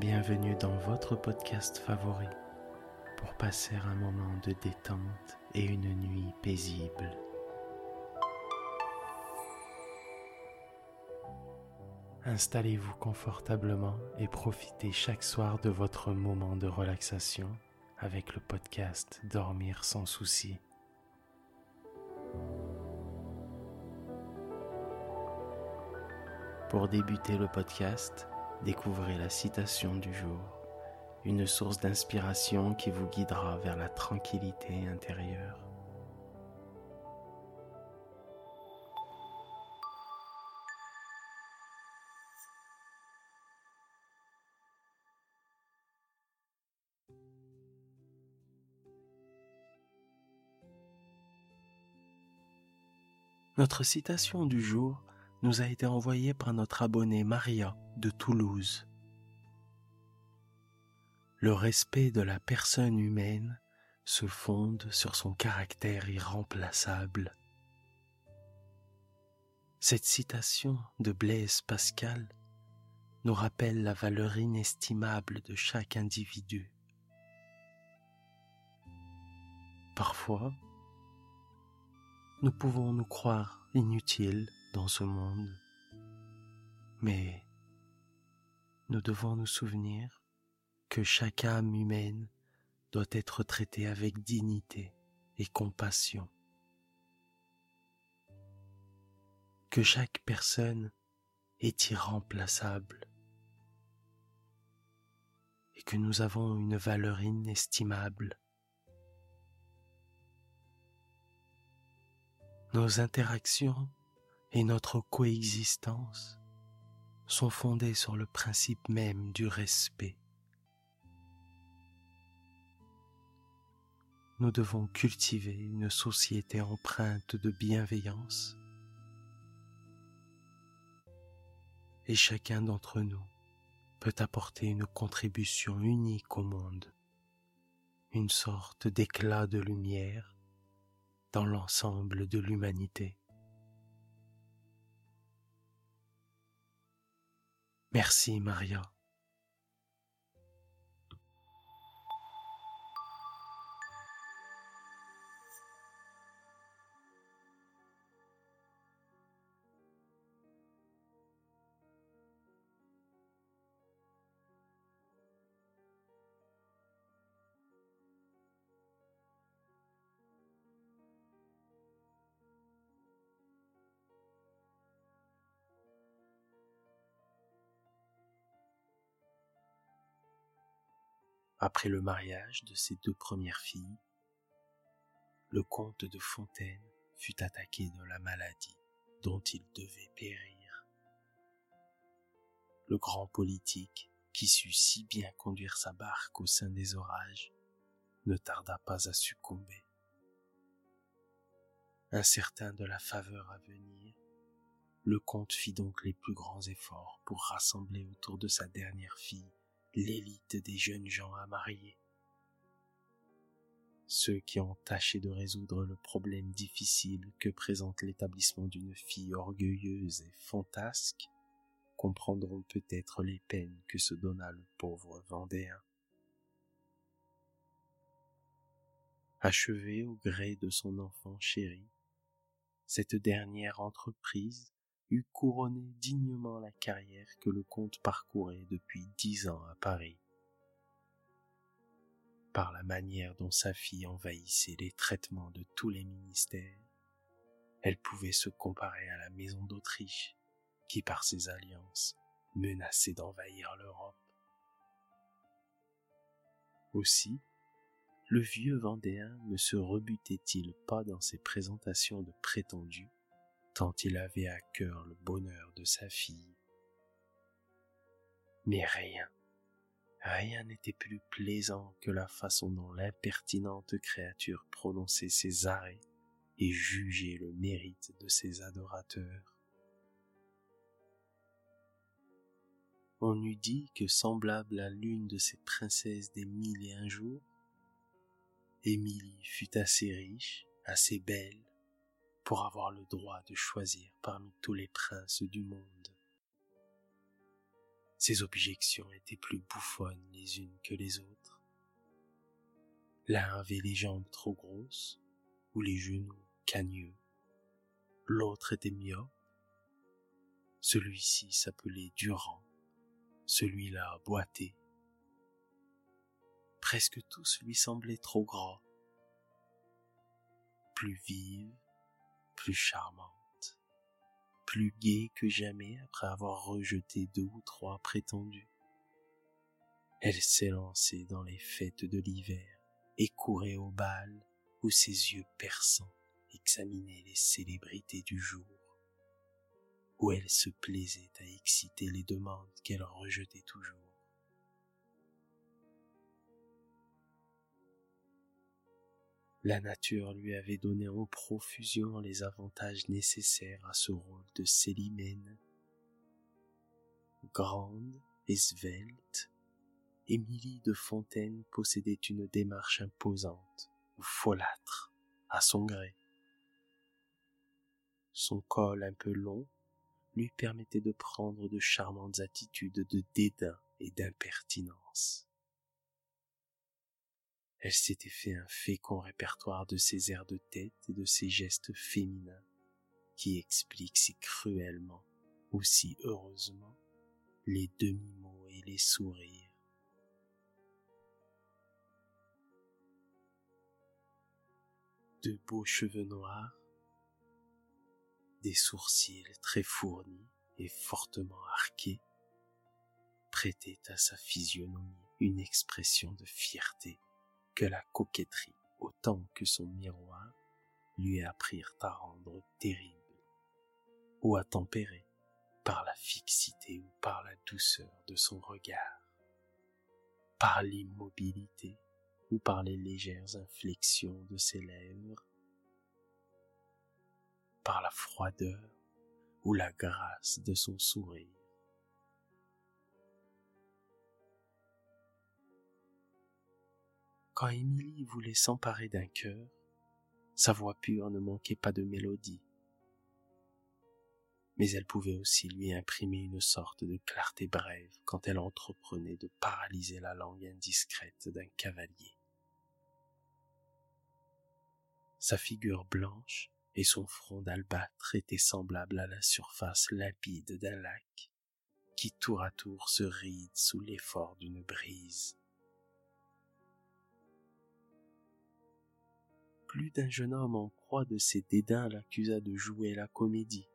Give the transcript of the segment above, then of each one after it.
Bienvenue dans votre podcast favori pour passer un moment de détente et une nuit paisible. Installez-vous confortablement et profitez chaque soir de votre moment de relaxation avec le podcast Dormir sans souci. Pour débuter le podcast, découvrez la citation du jour, une source d'inspiration qui vous guidera vers la tranquillité intérieure. Notre citation du jour nous a été envoyée par notre abonné Maria de Toulouse. Le respect de la personne humaine se fonde sur son caractère irremplaçable. Cette citation de Blaise Pascal nous rappelle la valeur inestimable de chaque individu. Parfois, nous pouvons nous croire inutiles dans ce monde, mais nous devons nous souvenir que chaque âme humaine doit être traitée avec dignité et compassion, que chaque personne est irremplaçable et que nous avons une valeur inestimable. Nos interactions et notre coexistence sont fondées sur le principe même du respect. Nous devons cultiver une société empreinte de bienveillance et chacun d'entre nous peut apporter une contribution unique au monde, une sorte d'éclat de lumière dans l'ensemble de l'humanité. Merci Maria. Après le mariage de ses deux premières filles, le comte de Fontaine fut attaqué de la maladie dont il devait périr. Le grand politique, qui sut si bien conduire sa barque au sein des orages, ne tarda pas à succomber. Incertain de la faveur à venir, le comte fit donc les plus grands efforts pour rassembler autour de sa dernière fille l'élite des jeunes gens à marier. Ceux qui ont tâché de résoudre le problème difficile que présente l'établissement d'une fille orgueilleuse et fantasque comprendront peut-être les peines que se donna le pauvre Vendéen. Achevé au gré de son enfant chéri, cette dernière entreprise eût couronné dignement la carrière que le comte parcourait depuis dix ans à Paris. Par la manière dont sa fille envahissait les traitements de tous les ministères, elle pouvait se comparer à la maison d'Autriche qui, par ses alliances, menaçait d'envahir l'Europe. Aussi, le vieux Vendéen ne se rebutait-il pas dans ses présentations de prétendus tant il avait à cœur le bonheur de sa fille. Mais rien, rien n'était plus plaisant que la façon dont l'impertinente créature prononçait ses arrêts et jugeait le mérite de ses adorateurs. On eût dit que semblable à l'une de ces princesses des mille et un jours, Émilie fut assez riche, assez belle, pour avoir le droit de choisir parmi tous les princes du monde. Ses objections étaient plus bouffonnes les unes que les autres. L'un avait les jambes trop grosses ou les genoux cagneux. L'autre était myope. Celui-ci s'appelait Durand, celui-là boité. Presque tous lui semblaient trop gras, plus vive, plus charmante, plus gaie que jamais après avoir rejeté deux ou trois prétendus. Elle s'élançait dans les fêtes de l'hiver et courait au bal où ses yeux perçants examinaient les célébrités du jour, où elle se plaisait à exciter les demandes qu'elle rejetait toujours. La nature lui avait donné en profusion les avantages nécessaires à ce rôle de Célimène. Grande et svelte, Émilie de Fontaine possédait une démarche imposante ou folâtre à son gré. Son col un peu long lui permettait de prendre de charmantes attitudes de dédain et d'impertinence. Elle s'était fait un fécond répertoire de ses airs de tête et de ses gestes féminins qui expliquent si cruellement ou si heureusement les demi-mots et les sourires. De beaux cheveux noirs, des sourcils très fournis et fortement arqués prêtaient à sa physionomie une expression de fierté la coquetterie autant que son miroir lui apprirent à rendre terrible ou à tempérer par la fixité ou par la douceur de son regard, par l'immobilité ou par les légères inflexions de ses lèvres, par la froideur ou la grâce de son sourire. Quand Émilie voulait s'emparer d'un cœur, sa voix pure ne manquait pas de mélodie. Mais elle pouvait aussi lui imprimer une sorte de clarté brève quand elle entreprenait de paralyser la langue indiscrète d'un cavalier. Sa figure blanche et son front d'albâtre étaient semblables à la surface limpide d'un lac qui tour à tour se ride sous l'effort d'une brise. Plus d'un jeune homme en proie de ses dédains l'accusa de jouer la comédie.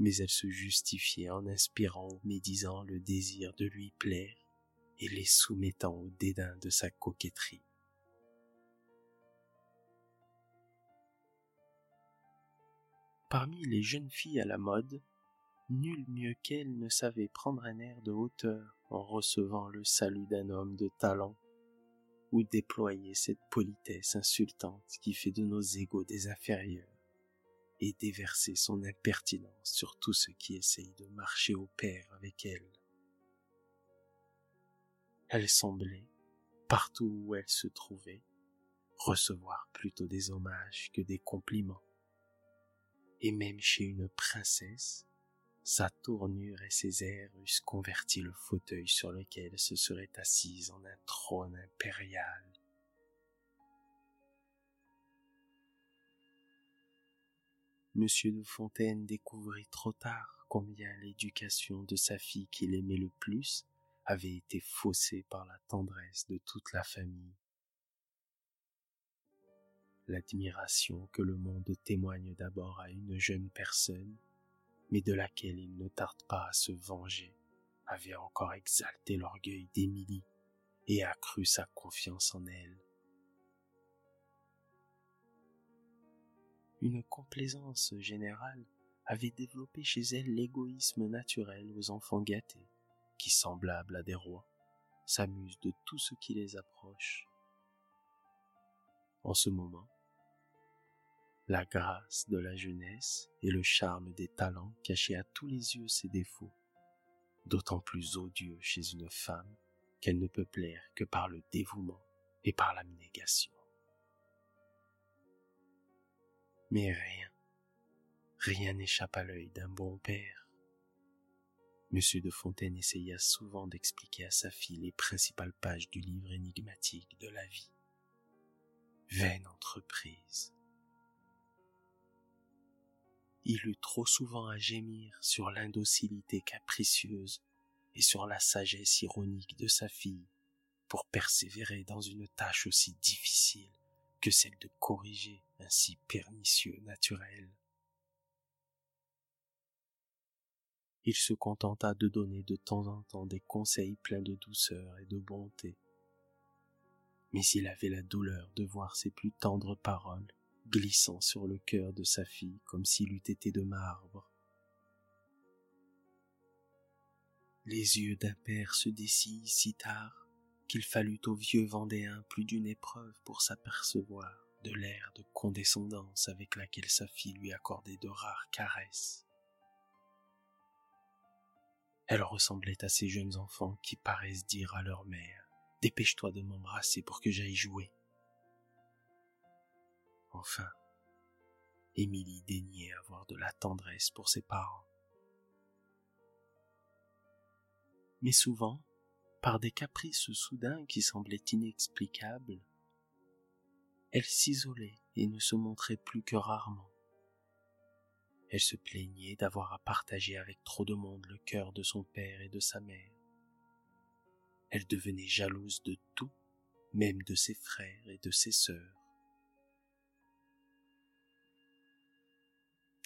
Mais elle se justifiait en inspirant aux médisants le désir de lui plaire et les soumettant au dédain de sa coquetterie. Parmi les jeunes filles à la mode, nul mieux qu'elle ne savait prendre un air de hauteur en recevant le salut d'un homme de talent ou déployer cette politesse insultante qui fait de nos égaux des inférieurs et déverser son impertinence sur tous ceux qui essayent de marcher au pair avec elle. Elle semblait, partout où elle se trouvait, recevoir plutôt des hommages que des compliments. Et même chez une princesse, sa tournure et ses airs eussent converti le fauteuil sur lequel se serait assise en un trône impérial. Monsieur de Fontaine découvrit trop tard combien l'éducation de sa fille qu'il aimait le plus avait été faussée par la tendresse de toute la famille. L'admiration que le monde témoigne d'abord à une jeune personne mais de laquelle il ne tarde pas à se venger, avait encore exalté l'orgueil d'Émilie et accru sa confiance en elle. Une complaisance générale avait développé chez elle l'égoïsme naturel aux enfants gâtés, qui, semblables à des rois, s'amusent de tout ce qui les approche. En ce moment, la grâce de la jeunesse et le charme des talents cachaient à tous les yeux ses défauts, d'autant plus odieux chez une femme qu'elle ne peut plaire que par le dévouement et par l'abnégation. Mais rien, rien n'échappe à l'œil d'un bon père. Monsieur de Fontaine essaya souvent d'expliquer à sa fille les principales pages du livre énigmatique de la vie. Vaine entreprise. Il eut trop souvent à gémir sur l'indocilité capricieuse et sur la sagesse ironique de sa fille pour persévérer dans une tâche aussi difficile que celle de corriger un si pernicieux naturel. il se contenta de donner de temps en temps des conseils pleins de douceur et de bonté. Mais il avait la douleur de voir ses plus tendres paroles glissant sur le cœur de sa fille comme s'il eût été de marbre. Les yeux d'un père se dessillent si tard qu'il fallut au vieux Vendéen plus d'une épreuve pour s'apercevoir de l'air de condescendance avec laquelle sa fille lui accordait de rares caresses. Elle ressemblait à ces jeunes enfants qui paraissent dire à leur mère Dépêche-toi de m'embrasser pour que j'aille jouer. Enfin, Émilie daignait avoir de la tendresse pour ses parents. Mais souvent, par des caprices soudains qui semblaient inexplicables, elle s'isolait et ne se montrait plus que rarement. Elle se plaignait d'avoir à partager avec trop de monde le cœur de son père et de sa mère. Elle devenait jalouse de tout, même de ses frères et de ses sœurs.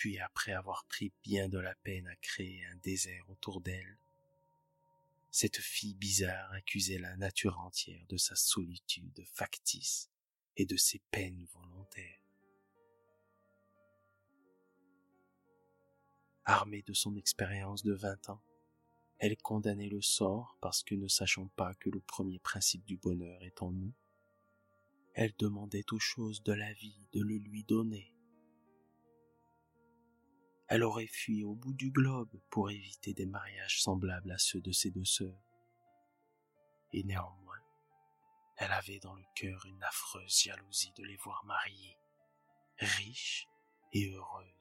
Puis après avoir pris bien de la peine à créer un désert autour d'elle, cette fille bizarre accusait la nature entière de sa solitude factice et de ses peines volontaires. Armée de son expérience de vingt ans, elle condamnait le sort parce que ne sachant pas que le premier principe du bonheur est en nous, elle demandait aux choses de la vie de le lui donner. Elle aurait fui au bout du globe pour éviter des mariages semblables à ceux de ses deux sœurs. Et néanmoins, elle avait dans le cœur une affreuse jalousie de les voir mariées, riches et heureux